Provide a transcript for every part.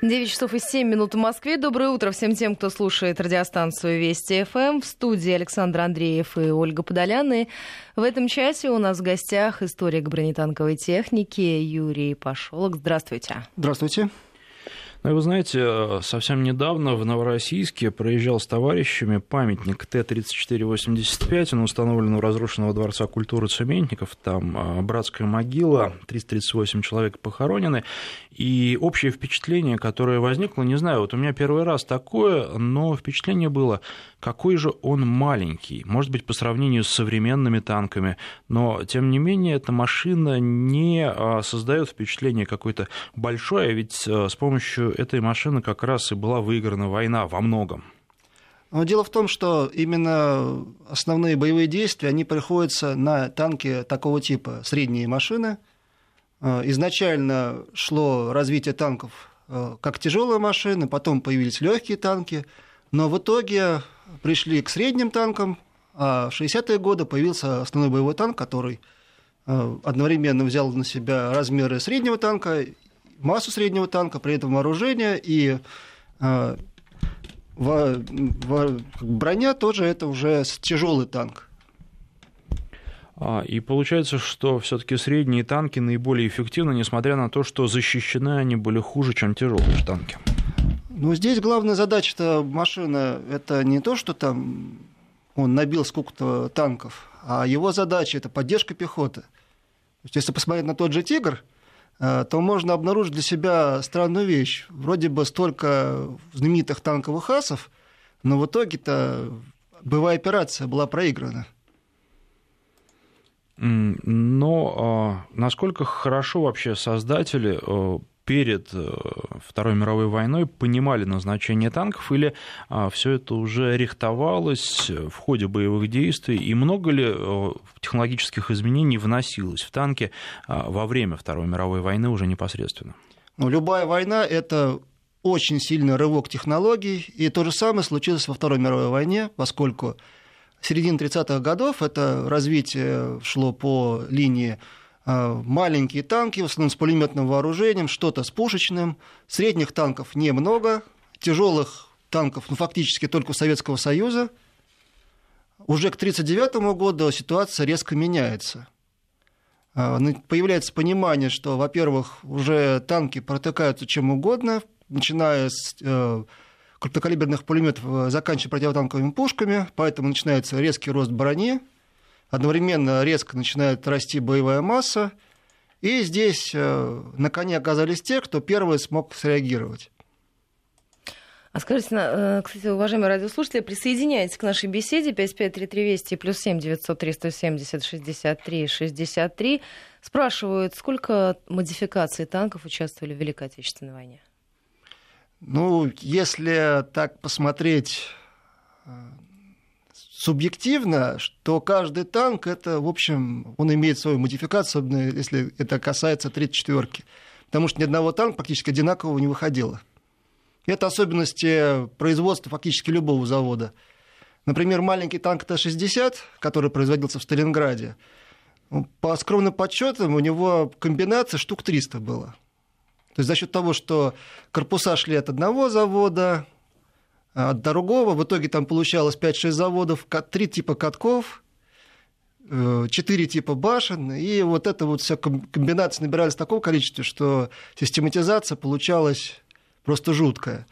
9 часов и 7 минут в Москве. Доброе утро всем тем, кто слушает радиостанцию Вести ФМ. В студии Александр Андреев и Ольга Подоляны. В этом часе у нас в гостях историк бронетанковой техники Юрий Пашолок. Здравствуйте. Здравствуйте. Ну, вы знаете, совсем недавно в Новороссийске проезжал с товарищами памятник Т-3485. Он установлен у разрушенного Дворца культуры Цементников. Там а, братская могила, 338 человек похоронены. И общее впечатление, которое возникло, не знаю, вот у меня первый раз такое, но впечатление было, какой же он маленький. Может быть, по сравнению с современными танками, но, тем не менее, эта машина не а, создает впечатление какой-то большой, а ведь с помощью этой машины как раз и была выиграна война во многом. Но дело в том, что именно основные боевые действия, они приходятся на танки такого типа, средние машины. Э, изначально шло развитие танков э, как тяжелые машины, потом появились легкие танки, но в итоге пришли к средним танкам, а в 60-е годы появился основной боевой танк, который э, одновременно взял на себя размеры среднего танка массу среднего танка, при этом вооружение и э, во, во, броня тоже это уже тяжелый танк. А, и получается, что все-таки средние танки наиболее эффективны, несмотря на то, что защищены они были хуже, чем тяжелые танки. Ну, здесь главная задача-то машина это не то, что там он набил сколько-то танков, а его задача это поддержка пехоты. То есть, если посмотреть на тот же Тигр, то можно обнаружить для себя странную вещь. Вроде бы столько знаменитых танковых асов, но в итоге-то боевая операция была проиграна. Но а, насколько хорошо вообще создатели э, перед э, Второй мировой войной понимали назначение танков, или а, все это уже рихтовалось в ходе боевых действий, и много ли э, технологических изменений вносилось в танки а, во время Второй мировой войны уже непосредственно? Ну, любая война – это очень сильный рывок технологий, и то же самое случилось во Второй мировой войне, поскольку середина 30-х годов это развитие шло по линии маленькие танки, в основном с пулеметным вооружением, что-то с пушечным. Средних танков немного, тяжелых танков ну, фактически только у Советского Союза. Уже к 1939 году ситуация резко меняется. Ну, появляется понимание, что, во-первых, уже танки протыкаются чем угодно, начиная с э, крупнокалиберных пулеметов, э, заканчивая противотанковыми пушками, поэтому начинается резкий рост брони, одновременно резко начинает расти боевая масса, и здесь э, на коне оказались те, кто первый смог среагировать. А скажите, э, кстати, уважаемые радиослушатели, присоединяйтесь к нашей беседе 553320 плюс 7 903 170 63 63. Спрашивают, сколько модификаций танков участвовали в Великой Отечественной войне? Ну, если так посмотреть э, субъективно, что каждый танк, это, в общем, он имеет свою модификацию, особенно если это касается 34-ки. Потому что ни одного танка практически одинакового не выходило. Это особенности производства фактически любого завода. Например, маленький танк Т-60, который производился в Сталинграде, ну, по скромным подсчетам у него комбинация штук 300 было. То есть за счет того, что корпуса шли от одного завода, от другого. В итоге там получалось 5-6 заводов, три типа катков, э, четыре типа башен, и вот это вот вся комбинация набирались в таком количестве, что систематизация получалась просто жуткая.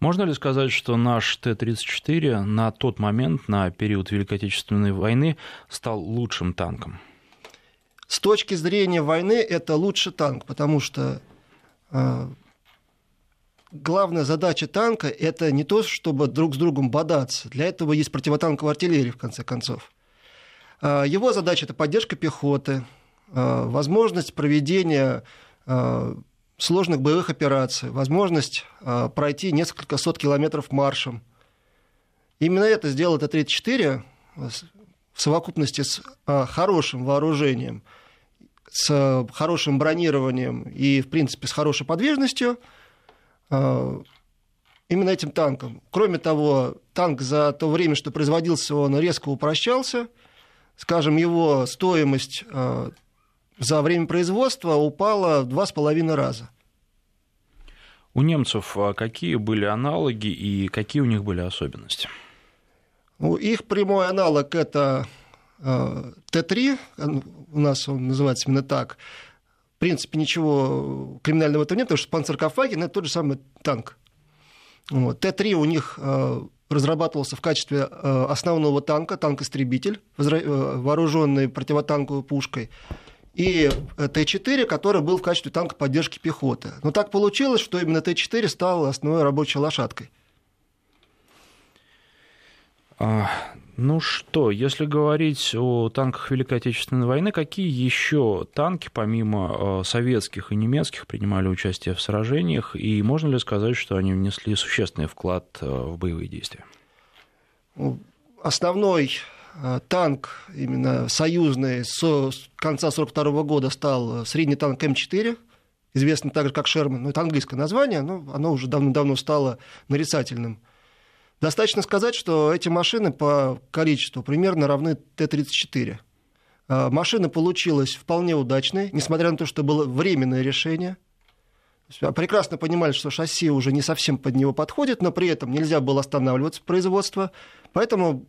Можно ли сказать, что наш Т-34 на тот момент, на период Великой Отечественной войны, стал лучшим танком? С точки зрения войны это лучший танк, потому что э, главная задача танка – это не то, чтобы друг с другом бодаться. Для этого есть противотанковая артиллерия, в конце концов. А, его задача – это поддержка пехоты, а, возможность проведения а, сложных боевых операций, возможность пройти несколько сот километров маршем. Именно это сделал Т-34 в совокупности с хорошим вооружением, с хорошим бронированием и, в принципе, с хорошей подвижностью – именно этим танком. Кроме того, танк за то время, что производился, он резко упрощался. Скажем, его стоимость а, за время производства упала в два с половиной раза. У немцев а, какие были аналоги и какие у них были особенности? Ну, их прямой аналог это э, Т-3, у нас он называется именно так. В принципе, ничего криминального этого нет, потому что панцеркофаги это тот же самый танк. Вот. Т-3 у них э, разрабатывался в качестве э, основного танка, танк-истребитель, вооруженный противотанковой пушкой и Т-4, который был в качестве танка поддержки пехоты. Но так получилось, что именно Т-4 стал основной рабочей лошадкой. А, ну что, если говорить о танках Великой Отечественной войны, какие еще танки, помимо э, советских и немецких, принимали участие в сражениях, и можно ли сказать, что они внесли существенный вклад э, в боевые действия? Ну, основной танк, именно союзный, с конца 1942 года стал средний танк М4, известный также как Шерман, ну, это английское название, но оно уже давно-давно стало нарицательным – Достаточно сказать, что эти машины по количеству примерно равны Т-34. А, машина получилась вполне удачной, несмотря на то, что было временное решение. Прекрасно понимали, что шасси уже не совсем под него подходит, но при этом нельзя было останавливаться производство. Поэтому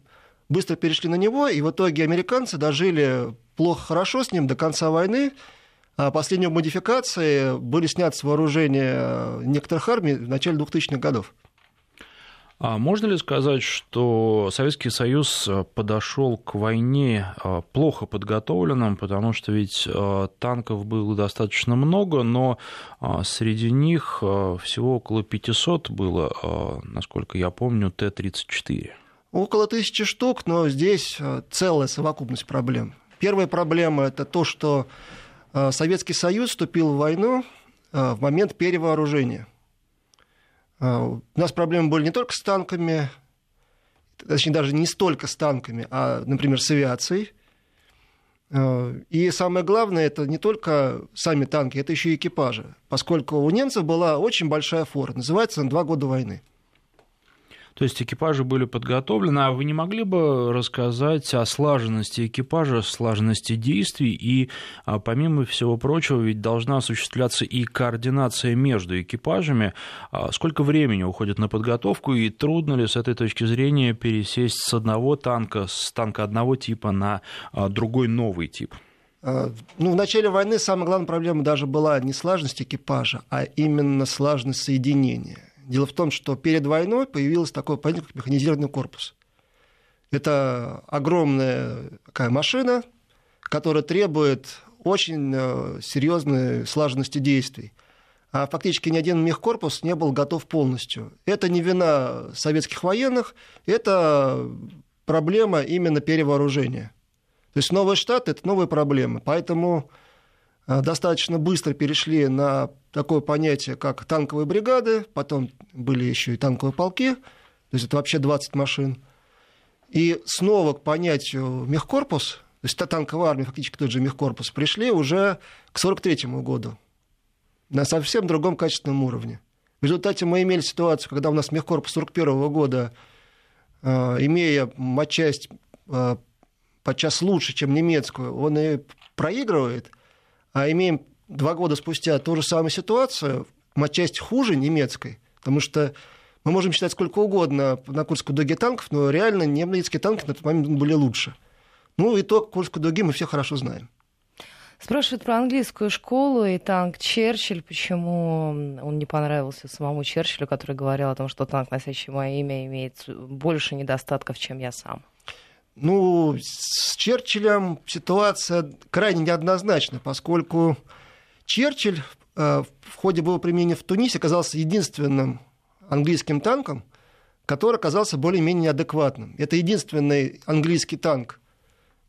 быстро перешли на него, и в итоге американцы дожили плохо-хорошо с ним до конца войны. А последние модификации были сняты с вооружения некоторых армий в начале 2000-х годов. А можно ли сказать, что Советский Союз э, подошел к войне э, плохо подготовленным, потому что ведь э, танков было достаточно много, но среди них всего около 500 было, насколько я помню, Т-34? Около тысячи штук, но здесь целая совокупность проблем. Первая проблема – это то, что Советский Союз вступил в войну в момент перевооружения – у нас проблемы были не только с танками, точнее, даже не столько с танками, а, например, с авиацией. А, и самое главное, это не только сами танки, это еще и экипажи, поскольку у немцев была очень большая фора, называется «Два года войны». То есть экипажи были подготовлены, а вы не могли бы рассказать о слаженности экипажа, слаженности действий, и а, помимо всего прочего, ведь должна осуществляться и координация между экипажами. А, сколько времени уходит на подготовку, и трудно ли с этой точки зрения пересесть с одного танка, с танка одного типа на а, другой новый тип? Ну, в начале войны самая главная проблема даже была не слаженность экипажа, а именно слаженность соединения. Дело в том, что перед войной появилось такое понятие, как механизированный корпус. Это огромная такая машина, которая требует очень э, серьезной слаженности действий. А фактически ни один мехкорпус не был готов полностью. Это не вина советских военных, это проблема именно перевооружения. То есть новый штат – это новые проблемы. Поэтому достаточно быстро перешли на такое понятие, как танковые бригады, потом были еще и танковые полки, то есть это вообще 20 машин. И снова к понятию мехкорпус, то есть танковая армия, фактически тот же мехкорпус, пришли уже к 1943 году на совсем другом качественном уровне. В результате мы имели ситуацию, когда у нас мехкорпус 1941 года, э, имея матчасть э, подчас лучше, чем немецкую, он и проигрывает, а имеем два года спустя ту же самую ситуацию, матчасть хуже немецкой, потому что мы можем считать сколько угодно на Курской дуге танков, но реально немецкие танки на тот момент были лучше. Ну, итог Курской дуги мы все хорошо знаем. Спрашивают про английскую школу и танк Черчилль, почему он не понравился самому Черчиллю, который говорил о том, что танк, носящий мое имя, имеет больше недостатков, чем я сам. Ну, с Черчиллем ситуация крайне неоднозначна, поскольку Черчилль э, в ходе боевого применения в Тунисе оказался единственным английским танком, который оказался более-менее адекватным. Это единственный английский танк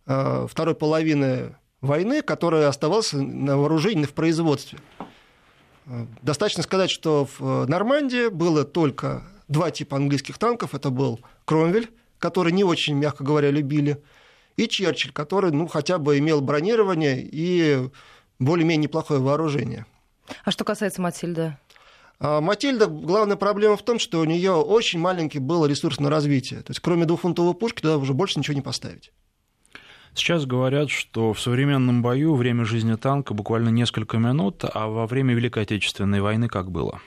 э, второй половины войны, который оставался на вооружении, в производстве. Э, достаточно сказать, что в Нормандии было только два типа английских танков. Это был Кромвель, который не очень, мягко говоря, любили, и Черчилль, который ну, хотя бы имел бронирование и более-менее неплохое вооружение. А что касается Матильды? А Матильда, главная проблема в том, что у нее очень маленький был ресурс на развитие. То есть, кроме двухфунтовой пушки, туда уже больше ничего не поставить. Сейчас говорят, что в современном бою время жизни танка буквально несколько минут, а во время Великой Отечественной войны как было?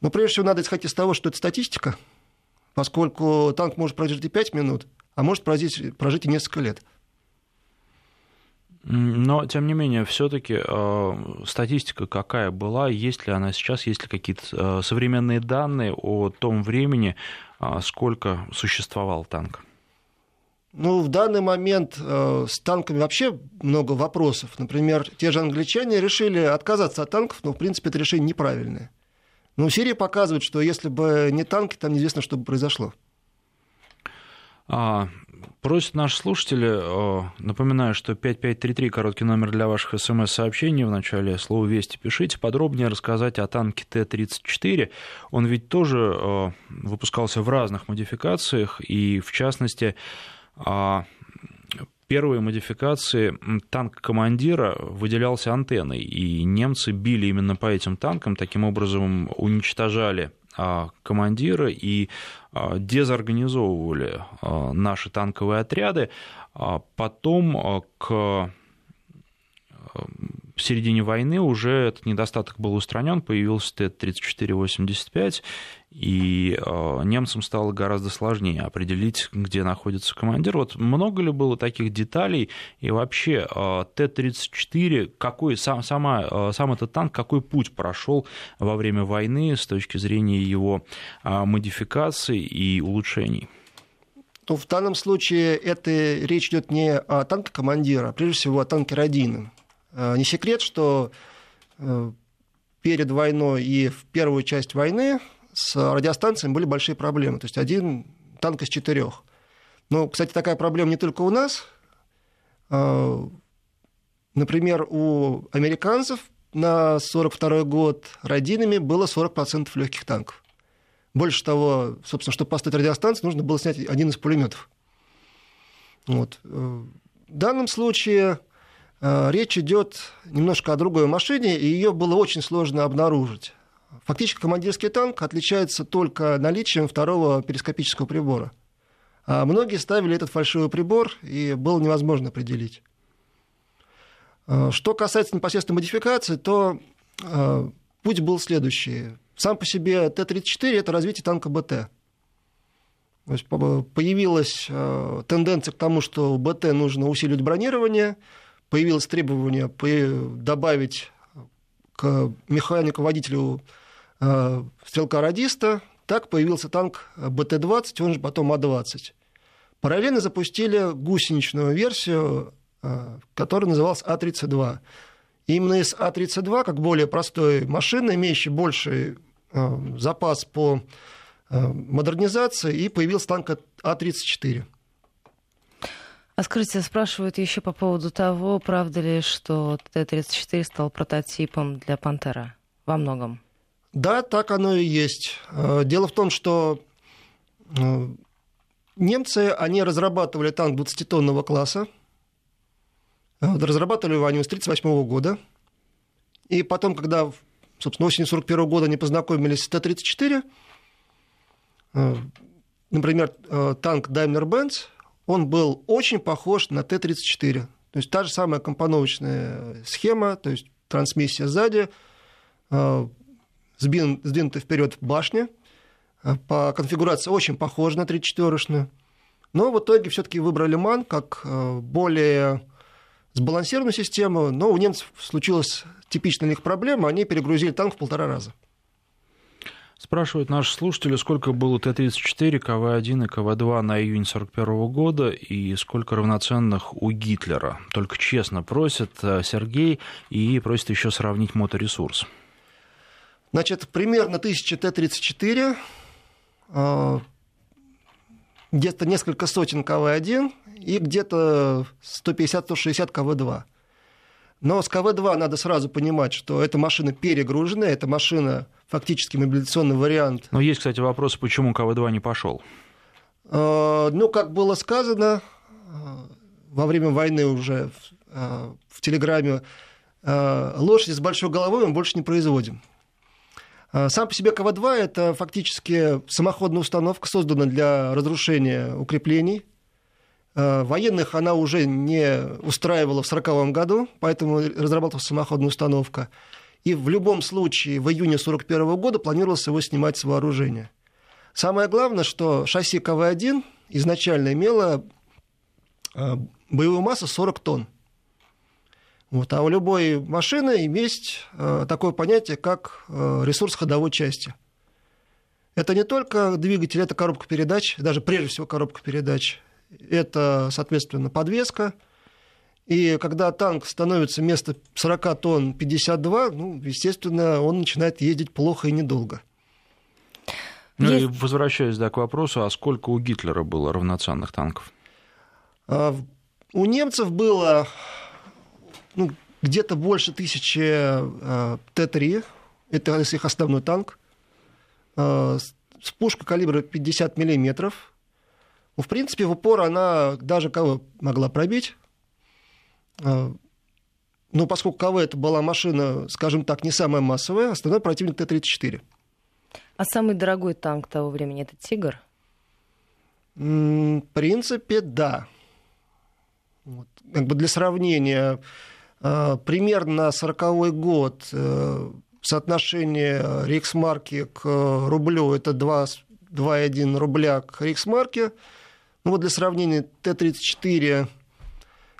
Но прежде всего надо исходить из того, что это статистика, поскольку танк может прожить и 5 минут, а может прожить, прожить и несколько лет. Но, тем не менее, все-таки э, статистика какая была, есть ли она сейчас, есть ли какие-то э, современные данные о том времени, э, сколько существовал танк? Ну, в данный момент э, с танками вообще много вопросов. Например, те же англичане решили отказаться от танков, но, в принципе, это решение неправильное. Но Сирия показывает, что если бы не танки, там неизвестно, что бы произошло. А, просят наши слушатели, напоминаю, что 5533, короткий номер для ваших смс-сообщений, в начале слова «Вести» пишите, подробнее рассказать о танке Т-34. Он ведь тоже выпускался в разных модификациях, и в частности, а, первые модификации танк командира выделялся антенной, и немцы били именно по этим танкам, таким образом уничтожали а, командира и а, дезорганизовывали а, наши танковые отряды. Потом к в середине войны уже этот недостаток был устранен, появился Т-34-85, и э, немцам стало гораздо сложнее определить, где находится командир. Вот много ли было таких деталей, и вообще э, Т-34, какой сам, сама, э, сам этот танк, какой путь прошел во время войны с точки зрения его модификаций и улучшений? Ну, в данном случае это речь идет не о танке командира, а прежде всего о танке Родины. Не секрет, что перед войной и в первую часть войны с радиостанциями были большие проблемы. То есть один танк из четырех. Но, кстати, такая проблема не только у нас. Э, например, у американцев на 1942 год родинами было 40% легких танков. Больше того, собственно, чтобы поставить радиостанцию, нужно было снять один из пулеметов. Вот. В данном случае Э, речь идет немножко о другой машине, и ее было очень сложно обнаружить. Фактически командирский танк отличается только наличием второго перископического прибора. А многие ставили этот фальшивый прибор, и было невозможно определить. Э, что касается непосредственно модификации, то э, путь был следующий. Сам по себе Т-34 – это развитие танка БТ. То есть появилась тенденция к тому, что БТ нужно усиливать бронирование – появилось требование добавить к механику-водителю стрелка-радиста, так появился танк БТ-20, он же потом А-20. Параллельно запустили гусеничную версию, э, которая называлась А-32. И именно из А-32, как более простой машины, имеющей больший э, запас по модернизации, и появился танк А-34. А скажите, спрашивают еще по поводу того, правда ли, что Т-34 стал прототипом для «Пантера» во многом? Да, так оно и есть. Э, дело в том, что э, немцы, они разрабатывали танк 20-тонного класса. Э, разрабатывали его они с 1938 года. И потом, когда, собственно, осенью 1941 года они познакомились с Т-34, например, танк Daimler-Benz он был очень похож на Т-34. То есть та же самая компоновочная схема, то есть трансмиссия сзади, сдвинутая вперед башня. Э, по конфигурации очень похожа на 34-шную. Но в итоге все-таки выбрали МАН как э, более сбалансированную систему, но у немцев случилась типичная для них проблема, они перегрузили танк в полтора раза. Спрашивают наши слушатели, сколько было Т-34, КВ-1 и КВ-2 на июнь 1941 года и сколько равноценных у Гитлера. Только честно просит э, Сергей и просит еще сравнить моторесурс. Значит, примерно 1000 Т-34, э, где-то несколько сотен КВ-1 и где-то 150-160 КВ-2. Но с КВ-2 надо сразу понимать, что эта машина перегруженная, эта машина фактически мобилизационный вариант. Но есть, кстати, вопрос, почему КВ-2 не пошел? А, ну, как было сказано а, во время войны уже а, в Телеграме, лошади с большой головой мы больше не производим. Сам по себе КВ-2 – это фактически самоходная установка, созданная для разрушения укреплений. Военных она уже не устраивала в 1940 году, поэтому разработалась самоходная установка. и в любом случае в июне 1941 года планировалось его снимать с вооружения. Самое главное, что шасси КВ-1 изначально имело э, боевую массу 40 тонн. Вот, а у любой машины есть э, такое понятие, как э, ресурс ходовой части. Это не только двигатель, это коробка передач, даже прежде всего коробка передач. Это, соответственно, подвеска. И когда танк становится вместо 40 тонн 52, ну, естественно, он начинает ездить плохо и недолго. Ну Есть... и возвращаясь да, к вопросу, а сколько у Гитлера было равноценных танков? А, у немцев было ну, где-то больше тысячи э, Т-3, это их основной танк, э, с пушкой калибра 50 миллиметров. Ну, в принципе, в упор она даже кого могла пробить. Э, но поскольку КВ это была машина, скажем так, не самая массовая, основной противник Т-34. А самый дорогой танк того времени это «Тигр»? В принципе, да. Вот. Как бы для сравнения, э, примерно 40 год э, соотношение рейхсмарки к рублю это 2,1 рубля к рейхсмарке. Ну вот для сравнения, Т-34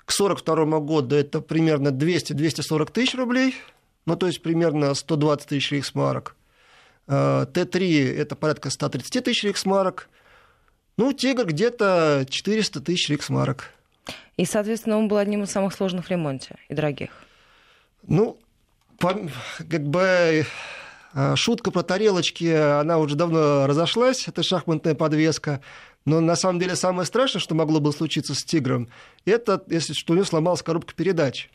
к 1942 году это примерно 200-240 тысяч рублей, ну то есть примерно 120 тысяч рейхсмарок. Э, Т-3 это порядка 130 тысяч рейхсмарок. Ну, Тигр где-то 400 тысяч рейхсмарок. И, соответственно, он был одним из самых сложных в ремонте и дорогих. Ну, как бы э, шутка про тарелочки, она уже давно разошлась, это шахматная подвеска. Но на самом деле самое страшное, что могло бы случиться с «Тигром», это, если что у него сломалась коробка передач.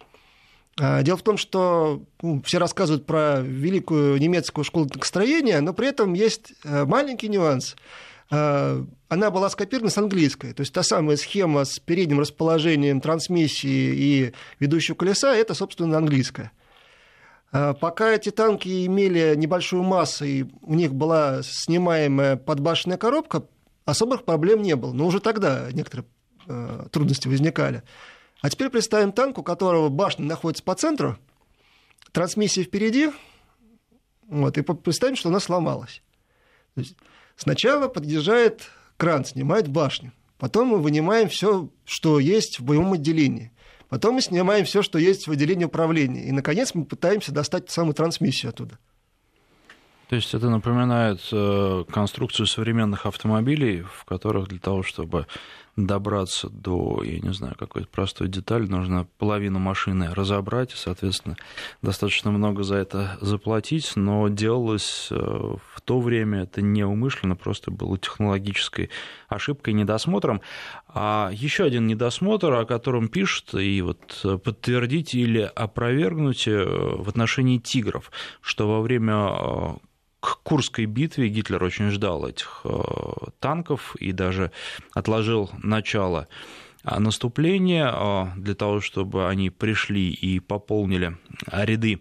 А, дело в том, что ну, все рассказывают про великую немецкую школу строения, но при этом есть э, маленький нюанс – она была скопирована с английской. То есть та самая схема с передним расположением трансмиссии и ведущего колеса, это, собственно, английская. Э, пока эти танки имели небольшую массу, и у них была снимаемая подбашенная коробка, особых проблем не было. Но уже тогда некоторые э, трудности возникали. А теперь представим танк, у которого башня находится по центру, трансмиссия впереди, вот, и представим, что она сломалась. Сначала подъезжает кран, снимает башню. Потом мы вынимаем все, что есть в боевом отделении. Потом мы снимаем все, что есть в отделении управления. И, наконец, мы пытаемся достать самую трансмиссию оттуда. То есть это напоминает э, конструкцию современных автомобилей, в которых для того, чтобы добраться до, я не знаю, какой-то простой детали, нужно половину машины разобрать, и, соответственно, достаточно много за это заплатить, но делалось э, в то время это неумышленно, просто было технологической ошибкой, недосмотром. А еще один недосмотр, о котором пишут, и вот подтвердить или опровергнуть э, в отношении тигров, что во время э, к Курской битве Гитлер очень ждал этих э, танков и даже отложил начало а, наступления э, для того, чтобы они пришли и пополнили ряды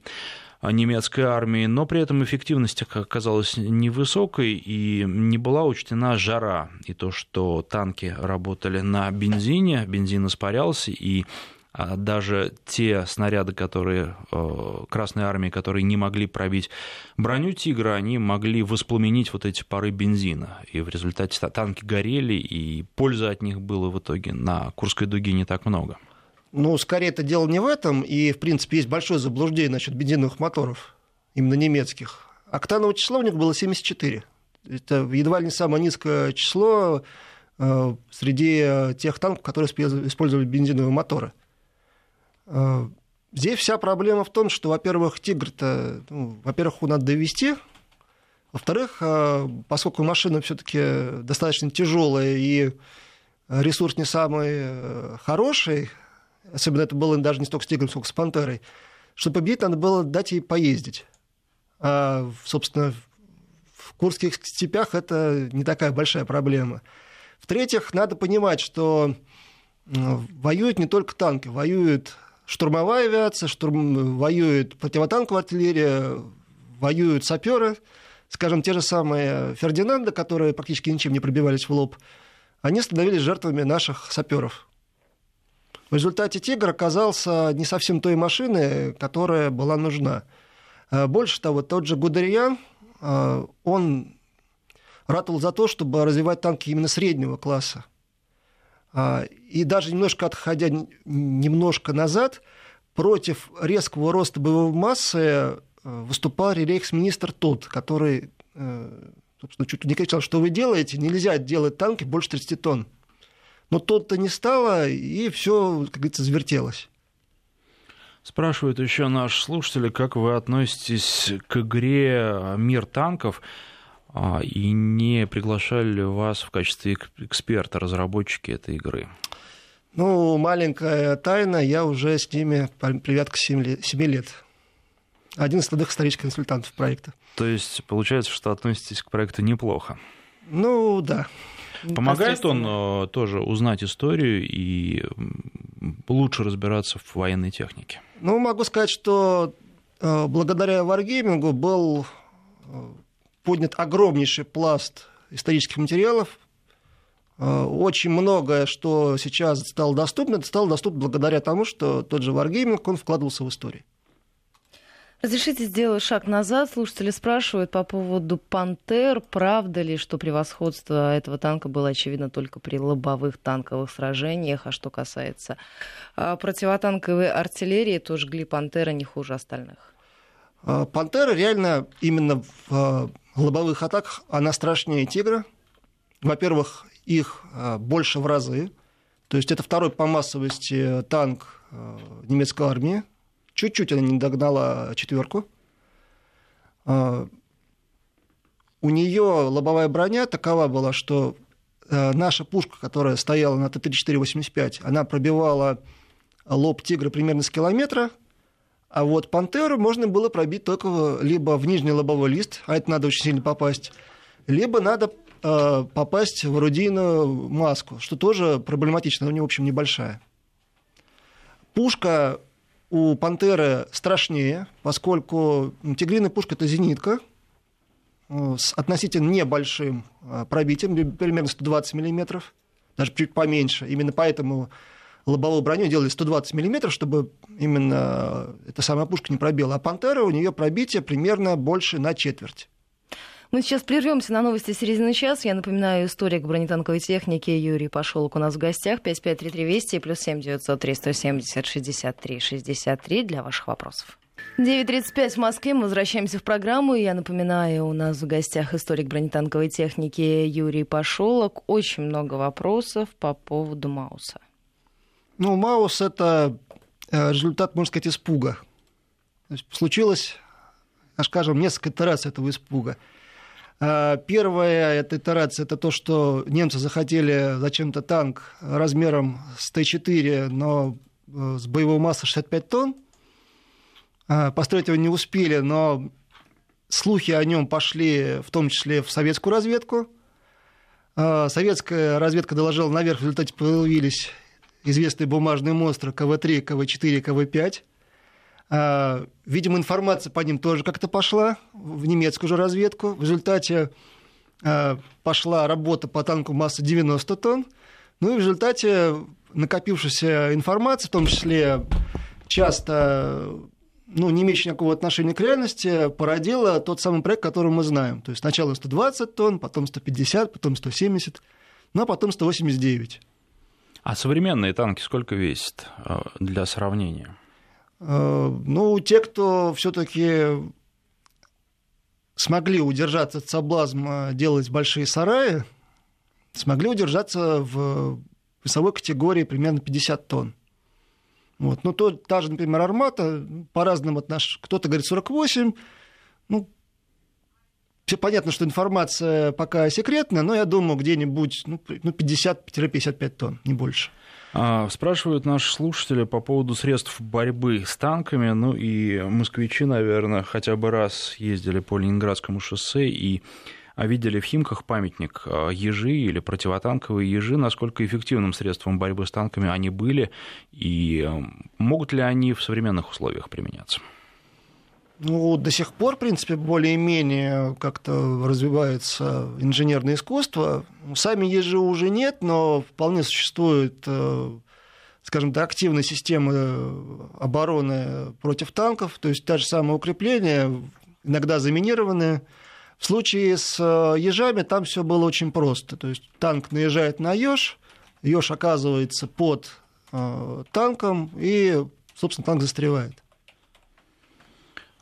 немецкой армии, но при этом эффективность оказалась невысокой и не была учтена жара. И то, что танки работали на бензине, бензин испарялся и даже те снаряды, которые э, Красной Армии, которые не могли пробить броню «Тигра», они могли воспламенить вот эти пары бензина. И в результате танки горели, и пользы от них было в итоге на Курской дуге не так много. Ну, скорее, это дело не в этом, и, в принципе, есть большое заблуждение насчет бензиновых моторов, именно немецких. Октановое число у них было 74. Это едва ли не самое низкое число э, среди тех танков, которые использовали бензиновые моторы. Э, здесь вся проблема в том, что, во-первых, тигр-то, ну, во-первых, его надо довести, во-вторых, э, поскольку машина все-таки достаточно тяжелая и ресурс не самый э, хороший, особенно это было даже не столько с тигром, сколько с пантерой, чтобы победить, надо было дать ей поездить. А, собственно, в Курских степях это не такая большая проблема. В-третьих, надо понимать, что воюют не только танки, воюют штурмовая авиация, штурм... воюет противотанковая артиллерия, воюют саперы, скажем, те же самые Фердинанды, которые практически ничем не пробивались в лоб, они становились жертвами наших саперов. В результате «Тигр» оказался не совсем той машиной, которая была нужна. Больше того, тот же Гудериан, он ратовал за то, чтобы развивать танки именно среднего класса. И даже немножко отходя немножко назад, против резкого роста боевой массы выступал рейхсминистр тот, который собственно, чуть не кричал, что вы делаете, нельзя делать танки больше 30 тонн. Но тот-то не стало, и все, как говорится, завертелось. Спрашивают еще наши слушатели, как вы относитесь к игре «Мир танков», а, и не приглашали ли вас в качестве эксперта разработчики этой игры? Ну, маленькая тайна, я уже с ними привязка 7 лет. Один из молодых исторических консультантов проекта. То есть получается, что относитесь к проекту неплохо? Ну, да. Помогает он э, тоже узнать историю и лучше разбираться в военной технике? Ну, могу сказать, что э, благодаря Wargaming был э, поднят огромнейший пласт исторических материалов. Очень многое, что сейчас стало доступно, стало доступно благодаря тому, что тот же Wargaming, он вкладывался в историю. Разрешите сделать шаг назад. Слушатели спрашивают по поводу «Пантер». Правда ли, что превосходство этого танка было очевидно только при лобовых танковых сражениях? А что касается а, противотанковой артиллерии, то жгли «Пантера» не хуже остальных. А, «Пантера» реально именно в а, лобовых атаках, она страшнее «Тигра». Во-первых, их больше в разы. То есть это второй по массовости танк немецкой армии Чуть-чуть она не догнала четверку. У нее лобовая броня такова была, что э, наша пушка, которая стояла на Т-34-85, она пробивала лоб тигра примерно с километра, а вот пантеру можно было пробить только либо в нижний лобовой лист, а это надо очень сильно попасть, либо надо э, попасть в орудийную маску, что тоже проблематично, но, в общем, небольшая. Пушка у «Пантеры» страшнее, поскольку тигриная пушка – это зенитка э, с относительно небольшим э, пробитием, примерно 120 мм, даже чуть поменьше. Именно поэтому лобовую броню делали 120 мм, чтобы именно эта самая пушка не пробила. А «Пантера» у нее пробитие примерно больше на четверть. Мы сейчас прервемся на новости середины часа. Я напоминаю, историк бронетанковой техники Юрий Пошелок у нас в гостях. 553320 плюс 7 903 170 63 63 для ваших вопросов. 9.35 в Москве. Мы возвращаемся в программу. Я напоминаю, у нас в гостях историк бронетанковой техники Юрий Пошелок. Очень много вопросов по поводу Мауса. Ну, Маус – это э, результат, можно сказать, испуга. То есть случилось, скажем, несколько итераций этого испуга – а, первая эта итерация – это то, что немцы захотели зачем-то танк размером с Т-4, но э, с боевой массой 65 тонн. Построить его не успели, но слухи о нем пошли в том числе в советскую разведку. Советская разведка доложила наверх, в результате появились известные бумажные монстры КВ-3, КВ-4, КВ-5. А, видимо, информация по ним тоже как-то пошла в немецкую же разведку. В результате а, пошла работа по танку массы 90 тонн. Ну и в результате накопившаяся информация, в том числе часто ну, не имеющая никакого отношения к реальности, породила тот самый проект, который мы знаем. То есть сначала 120 тонн, потом 150, потом 170, ну а потом 189. А современные танки сколько весят а, для сравнения? Э, ну, те, кто все-таки смогли удержаться от соблазна делать большие сараи, смогли удержаться в весовой категории примерно 50 тонн. Вот. Ну, то, та же, например, армата, по-разному отношениям. Кто-то говорит 48, ну, все понятно, что информация пока секретная, но я думаю, где-нибудь ну, 50-55 ну, тонн, не больше. А, спрашивают наши слушатели по поводу средств борьбы с танками. Ну и москвичи, наверное, хотя бы раз ездили по Ленинградскому шоссе и а видели в Химках памятник а, ежи или противотанковые ежи, насколько эффективным средством борьбы с танками они были, и могут ли они в современных условиях применяться? Ну, до сих пор, в принципе, более-менее как-то развивается инженерное искусство. Сами ежи уже нет, но вполне существуют э, скажем так, активной системы обороны против танков, то есть та же самая укрепления, иногда заминированные. В случае с ежами там все было очень просто. То есть танк наезжает на еж, еж оказывается под э, танком, и, собственно, танк застревает.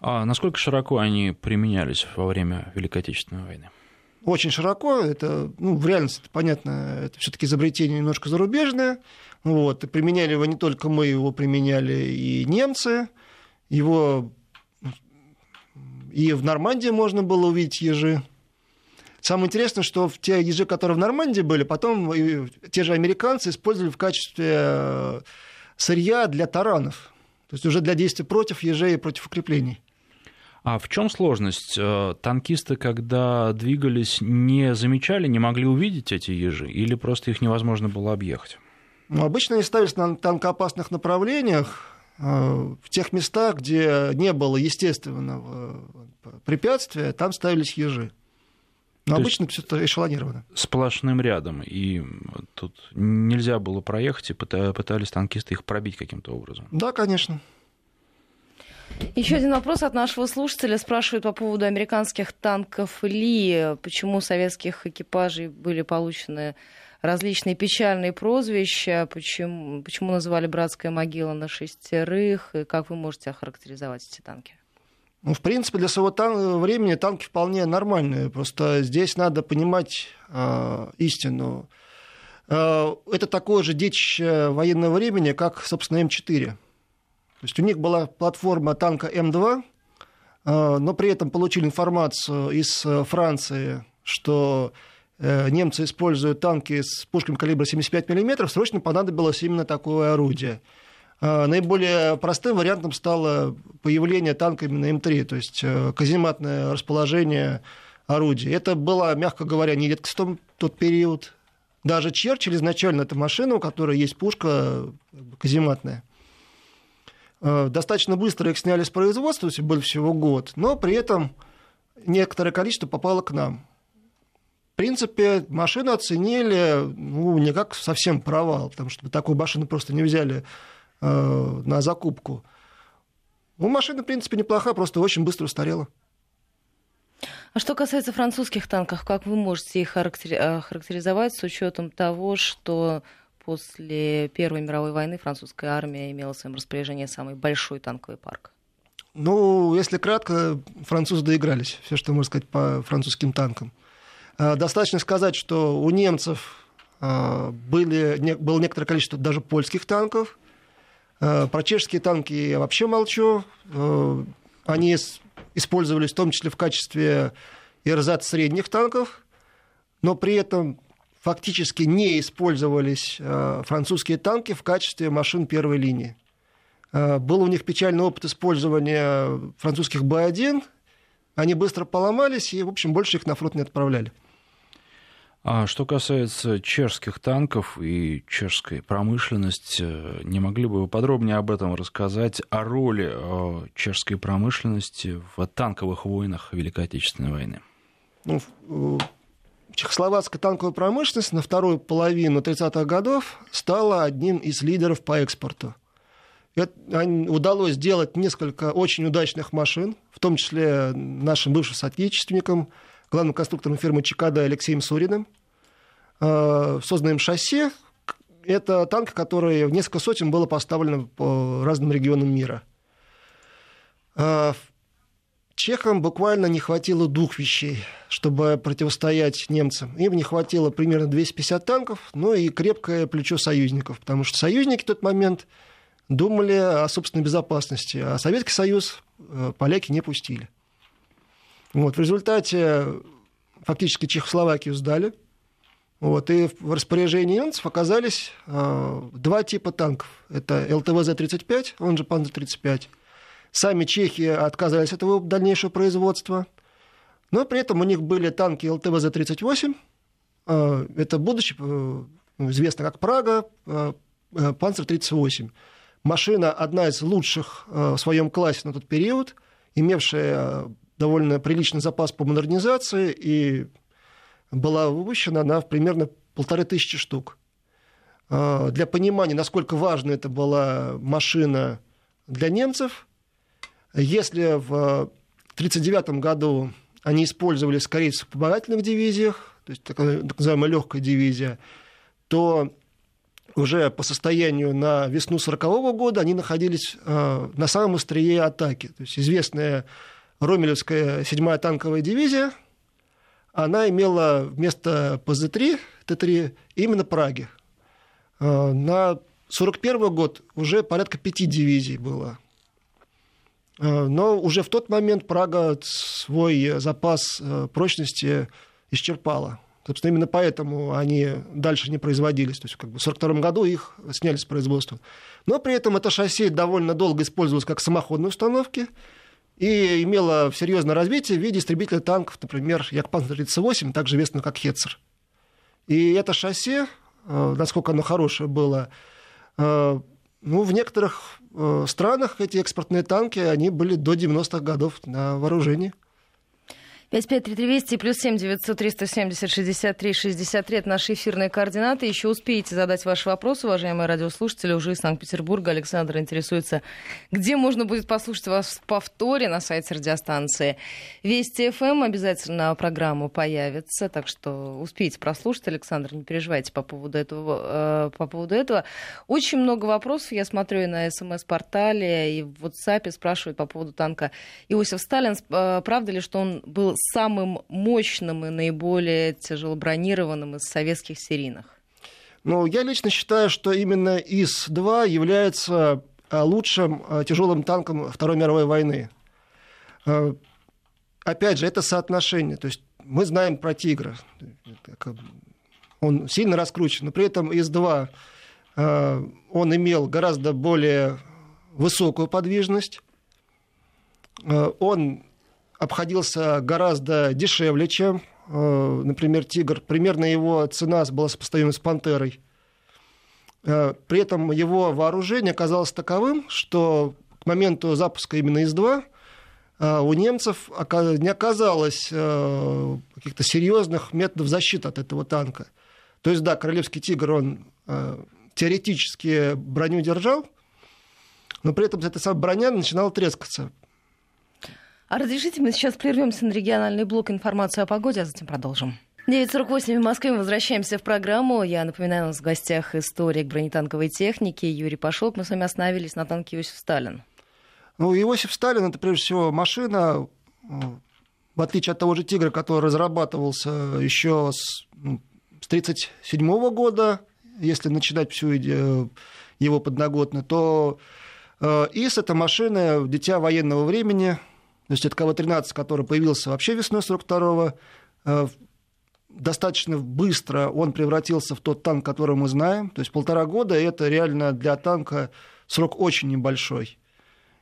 А насколько широко они применялись во время Великой Отечественной войны? Очень широко. Это, ну, в реальности, это понятно, это все-таки изобретение немножко зарубежное. Вот. И применяли его не только мы, его применяли и немцы. Его и в Нормандии можно было увидеть ежи. Самое интересное, что те ежи, которые в Нормандии были, потом те же американцы использовали в качестве э, сырья для таранов. То есть уже для действия против ежей и против укреплений. А в чем сложность? Э, танкисты, когда двигались, не замечали, не могли увидеть эти ежи, или просто их невозможно было объехать? Ну, обычно они ставились на танкоопасных направлениях, э, в тех местах, где не было естественного э, препятствия, там ставились ежи. Но То обычно все это эшелонировано. Сплошным рядом. И тут нельзя было проехать, и пытались танкисты их пробить каким-то образом. Да, конечно. Еще один вопрос от нашего слушателя. Спрашивают по поводу американских танков Ли. Почему советских экипажей были получены различные печальные прозвища? Почему, почему называли «Братская могила» на шестерых? И как вы можете охарактеризовать эти танки? Ну, в принципе, для своего тан- времени танки вполне нормальные. Просто здесь надо понимать э, истину. Э, это такое же детище военного времени, как, собственно, М4. То есть у них была платформа танка М2, э, но при этом получили информацию из э, Франции, что э, немцы используют танки с пушками калибра 75 мм, срочно понадобилось именно такое орудие. Наиболее простым вариантом стало появление танка именно М3, то есть казематное расположение орудия. Это было, мягко говоря, не редкость в тот период. Даже Черчилль изначально это машина, у которой есть пушка казематная. Э, достаточно быстро их сняли с производства, то был всего год, но при этом некоторое количество попало к нам. В принципе, машину оценили ну, не как совсем провал, потому что такую машину просто не взяли э, на закупку. Ну, машина, в принципе, неплохая, просто очень быстро устарела. А что касается французских танков, как вы можете их характеризовать с учетом того, что после Первой мировой войны французская армия имела в своем распоряжении самый большой танковый парк? Ну, если кратко, французы доигрались. Все, что можно сказать по французским танкам. А, достаточно сказать, что у немцев а, были, было некоторое количество даже польских танков. А, про чешские танки я вообще молчу. Они использовались в том числе в качестве эрзац средних танков, но при этом фактически не использовались э, французские танки в качестве машин первой линии. Э, был у них печальный опыт использования французских Б-1. Они быстро поломались, и, в общем, больше их на фронт не отправляли. А что касается чешских танков и чешской промышленности, э, не могли бы вы подробнее об этом рассказать, о роли чешской промышленности в танковых войнах Великой Отечественной войны? Ну, Чехословацкая танковая промышленность на вторую половину 30-х годов стала одним из лидеров по экспорту. Это, удалось сделать несколько очень удачных машин, в том числе нашим бывшим соотечественникам, главным конструктором фирмы Чикада Алексеем Суриным. Э, созданным шасси. Это танк, который в несколько сотен было поставлено по разным регионам мира. Э, Чехам буквально не хватило двух вещей, чтобы противостоять немцам. Им не хватило примерно 250 танков, ну и крепкое плечо союзников, потому что союзники в тот момент думали о собственной безопасности, а Советский Союз э, поляки не пустили. Вот, в результате фактически Чехословакию сдали, вот, и в распоряжении немцев оказались э, два типа танков. Это ЛТВЗ-35, он же Панзер-35, Сами чехи отказались от его дальнейшего производства. Но при этом у них были танки ЛТВЗ-38. А, это будущий, э, известно как Прага, э, э, Панцер-38. Машина одна из лучших в своем классе на тот период, имевшая довольно приличный запас по модернизации и была выпущена на примерно полторы тысячи штук. для понимания, насколько важна это была машина для немцев. Если в 1939 году они использовали скорее в вспомогательных дивизиях, то есть так называемая легкая дивизия, то уже по состоянию на весну 1940 года они находились э, на самом острие атаки. То есть известная Ромелевская 7-я танковая дивизия, она имела вместо ПЗ-3, Т-3, именно Праги. Э, на 1941 год уже порядка пяти дивизий было. Э, но уже в тот момент Прага свой запас прочности исчерпала. Собственно, именно поэтому они дальше не производились. То есть как бы в 1942 году их сняли с производства. Но при этом это шасси довольно долго использовалось как самоходные установки и имело серьезное развитие в виде истребителя танков, например, Як-38, также известно как Хетцер. И это шасси, э, насколько оно хорошее было, э, ну, в некоторых э, странах эти экспортные танки, они были до 90-х годов на вооружении. 553320 плюс 7 900 370 63 63 это наши эфирные координаты. Еще успеете задать ваши вопросы, уважаемые радиослушатели. Уже из Санкт-Петербурга Александр интересуется, где можно будет послушать вас в повторе на сайте радиостанции. Вести ФМ эм обязательно программа появится, так что успейте прослушать. Александр, не переживайте по поводу этого. Э, по поводу этого. Очень много вопросов. Я смотрю и на СМС-портале, и в WhatsApp спрашивают по поводу танка Иосиф Сталин. Э, правда ли, что он был самым мощным и наиболее тяжелобронированным из советских серийных? Ну, я лично считаю, что именно ИС-2 является а, лучшим а, тяжелым танком Второй мировой войны. А, опять же, это соотношение. То есть мы знаем про «Тигра». Он сильно раскручен, но при этом ИС-2 он имел гораздо более высокую подвижность. Он обходился гораздо дешевле, чем, э, например, «Тигр». Примерно его цена была сопоставима с «Пантерой». Э, при этом его вооружение оказалось таковым, что к моменту запуска именно ИС-2 э, у немцев не оказалось каких-то серьезных методов защиты от этого танка. То есть, да, королевский тигр, он теоретически броню держал, но при этом эта самая броня начинала трескаться. А разрешите, мы сейчас прервемся на региональный блок информации о погоде, а затем продолжим. 9.48 в Москве. Мы возвращаемся в программу. Я напоминаю, у нас в гостях историк бронетанковой техники Юрий Пашок. Мы с вами остановились на танке Иосиф Сталин. Ну, Иосиф Сталин – это, прежде всего, машина, в отличие от того же «Тигра», который разрабатывался еще с 1937 ну, года, если начинать всю его подноготно, то э, ИС – это машина дитя военного времени – то есть это КВ-13, который появился вообще весной 42-го, э, достаточно быстро он превратился в тот танк, который мы знаем. То есть полтора года – это реально для танка срок очень небольшой.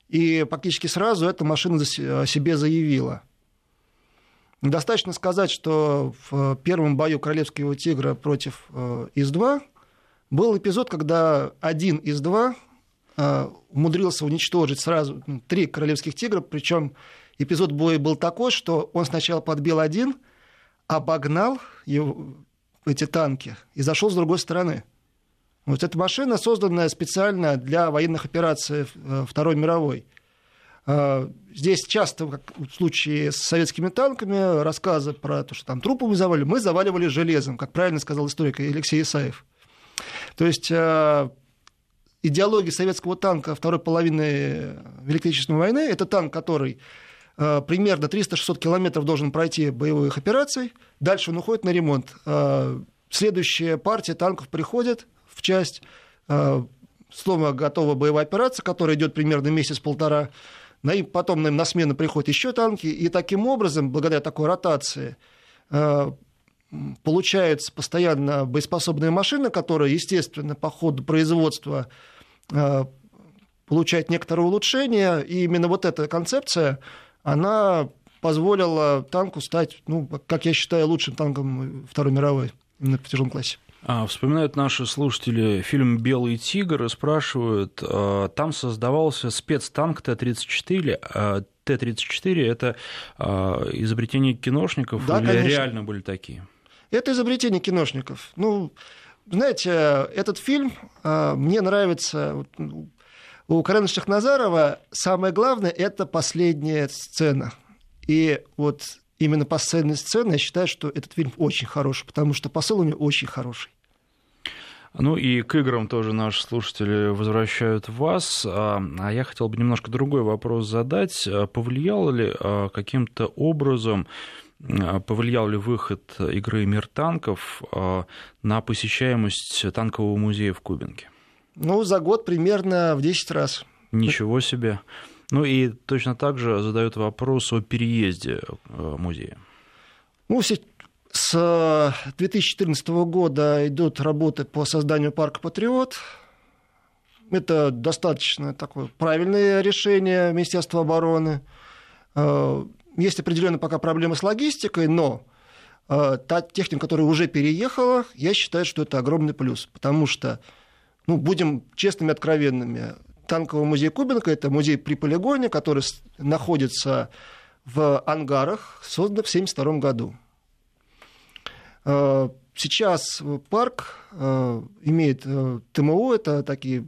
И практически сразу эта машина о себе заявила. Достаточно сказать, что в первом бою Королевского тигра против э, ИС-2 был эпизод, когда один из 2 Э, умудрился уничтожить сразу ну, три королевских тигра, причем эпизод боя был такой, что он сначала подбил один, обогнал его, эти танки и зашел с другой стороны. Вот эта машина, созданная специально для военных операций э, Второй мировой. Э, здесь часто, как в случае с советскими танками, рассказы про то, что там трупы мы заваливали, мы заваливали железом, как правильно сказал историк Алексей Исаев. То есть идеология советского танка второй половины Великой Отечественной войны. Это танк, который э, примерно 300-600 километров должен пройти боевых операций. Дальше он уходит на ремонт. Э, следующая партия танков приходит в часть. Э, словно готова боевая операция, которая идет примерно месяц-полтора. Потом на смену приходят еще танки. И таким образом, благодаря такой ротации, получается постоянно боеспособная машина, которая, естественно, по ходу производства Э, получает некоторое улучшение, и именно вот эта концепция, она позволила танку стать, ну, как я считаю, лучшим танком Второй мировой, именно в тяжелом классе. А, вспоминают наши слушатели фильм «Белый тигр» и спрашивают, а, там создавался спецтанк Т-34, а Т-34 – это изобретение киношников да, или конечно. реально были такие? Это изобретение киношников. Ну, знаете, этот фильм мне нравится. У Карена Шахназарова самое главное – это последняя сцена. И вот именно последняя сцена, я считаю, что этот фильм очень хороший, потому что посыл у него очень хороший. Ну и к играм тоже наши слушатели возвращают вас. А, а я хотел бы немножко другой вопрос задать. А повлиял ли а, каким-то образом повлиял ли выход игры «Мир танков» на посещаемость танкового музея в Кубинке? Ну, за год примерно в 10 раз. Ничего себе. Ну и точно так же задают вопрос о переезде музея. Ну, с 2014 года идут работы по созданию парка «Патриот». Это достаточно такое правильное решение Министерства обороны. Есть определенные пока проблемы с логистикой, но э, та техника, которая уже переехала, я считаю, что это огромный плюс, потому что, ну, будем честными, откровенными, танковый музей Кубинка – это музей при полигоне, который находится в ангарах, создан в 1972 году. Э, сейчас парк э, имеет ТМО, это такие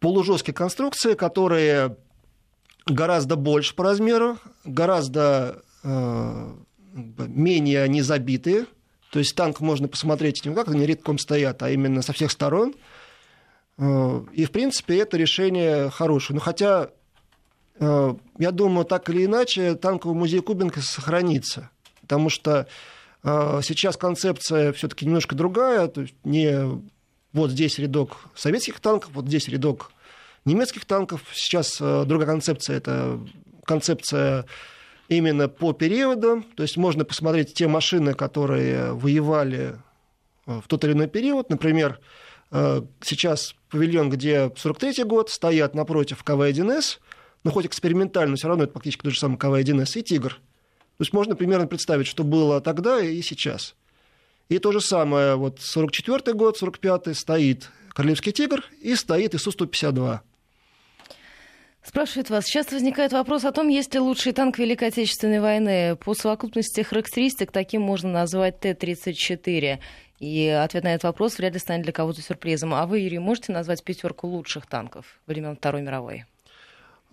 полужесткие конструкции, которые гораздо больше по размеру, гораздо менее они забитые. То есть танк можно посмотреть не как они редком стоят, а именно со всех сторон. И, в принципе, это решение хорошее. Но хотя, я думаю, так или иначе, танковый музей Кубинка сохранится. Потому что а, сейчас концепция все-таки немножко другая, то есть не вот здесь рядок советских танков, вот здесь рядок немецких танков. Сейчас а, другая концепция, это концепция именно по периодам, то есть можно посмотреть те машины, которые воевали а, в тот или иной период. Например, сейчас павильон, где 43 год, стоят напротив КВ-1С, но хоть экспериментально, все равно это практически тот же самый КВ-1С и «Тигр». То есть можно примерно представить, что было тогда и сейчас. И то же самое, вот 44 год, 45-й стоит Королевский тигр и стоит ИСУ-152. Спрашивает вас, сейчас возникает вопрос о том, есть ли лучший танк Великой Отечественной войны. По совокупности характеристик таким можно назвать Т-34. И ответ на этот вопрос вряд ли станет для кого-то сюрпризом. А вы, Юрий, можете назвать пятерку лучших танков времен Второй мировой?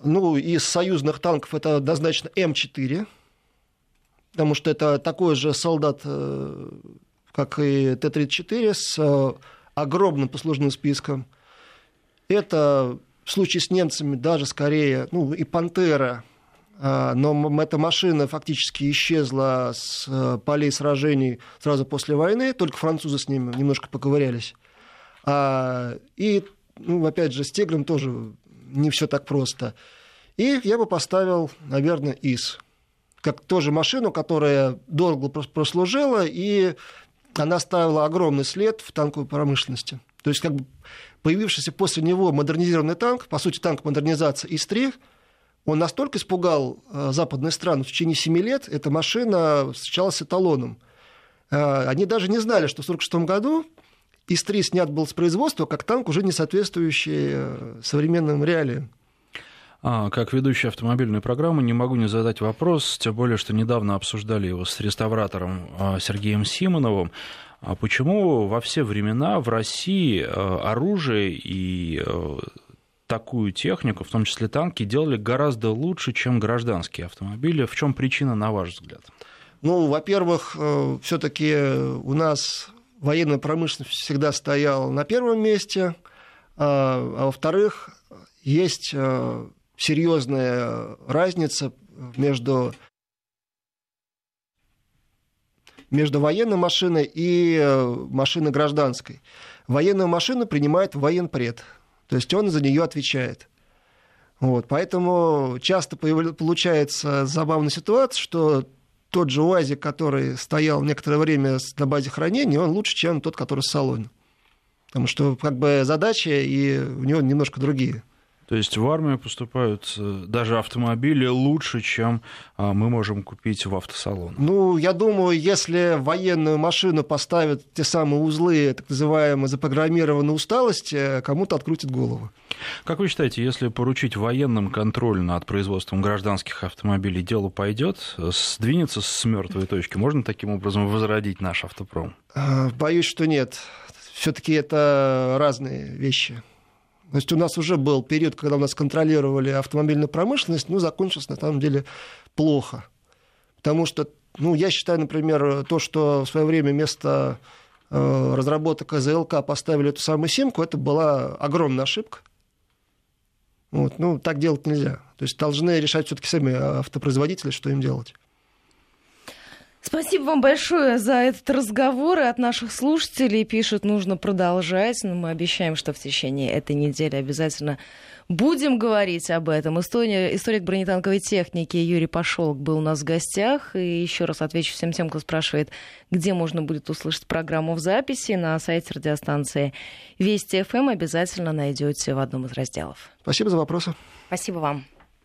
Ну, из союзных танков это однозначно М4, потому что это такой же солдат, э, как и Т-34, с э, огромным послужным списком. Это в случае с немцами даже скорее, ну и «Пантера», э, но эта машина фактически исчезла с полей сражений сразу после войны, только французы с ними немножко поковырялись. А, и, ну, опять же, с «Тигром» тоже не все так просто. И я бы поставил, наверное, ИС как тоже машину, которая долго прослужила, и она ставила огромный след в танковой промышленности. То есть, как бы появившийся после него модернизированный танк, по сути, танк модернизации ИС-3, он настолько испугал э, западные страны, в течение 7 лет эта машина встречалась с эталоном. Э, они даже не знали, что в 1946 году ИС-3 снят был с производства как танк, уже не соответствующий э, современным реалиям. А, как ведущий автомобильной программы не могу не задать вопрос, тем более, что недавно обсуждали его с реставратором а, Сергеем Симоновым. А почему во все времена в России а, оружие и такую технику, в том числе танки, делали гораздо лучше, чем гражданские автомобили? В чем причина, на ваш взгляд? Ну, во-первых, э, все-таки у нас военная промышленность всегда стояла на первом месте, а во-вторых, есть э, серьезная разница между между военной машиной и э, машиной гражданской. Военную машину принимает военпред, то есть он за нее отвечает. Вот, поэтому часто получается забавная ситуация, что тот же УАЗик, который стоял некоторое время на базе хранения, он лучше, чем тот, который в салоне. Потому что как бы задачи и у него немножко другие. То есть в армию поступают э, даже автомобили лучше, чем а, мы можем купить в автосалонах? Ну, я думаю, если военную машину поставят те самые узлы, так называемые запрограммированной усталости, кому-то открутит голову. Как вы считаете, если поручить военным контроль над производством гражданских автомобилей, дело пойдет, сдвинется с мертвой точки? Можно таким образом возродить наш автопром? Боюсь, что нет. Все-таки это разные вещи. То есть у нас уже был период, когда у нас контролировали автомобильную промышленность, ну, закончился на самом деле плохо. Потому что, ну, я считаю, например, то, что в свое время вместо э, разработок АЗЛК поставили эту самую симку, это была огромная ошибка. Вот, ну, так делать нельзя. То есть должны решать все-таки сами автопроизводители, что им делать. Спасибо вам большое за этот разговор. И от наших слушателей пишут, нужно продолжать. Но мы обещаем, что в течение этой недели обязательно будем говорить об этом. История, историк бронетанковой техники Юрий Пошелк был у нас в гостях. И еще раз отвечу всем тем, кто спрашивает, где можно будет услышать программу в записи. На сайте радиостанции Вести ФМ обязательно найдете в одном из разделов. Спасибо за вопросы. Спасибо вам.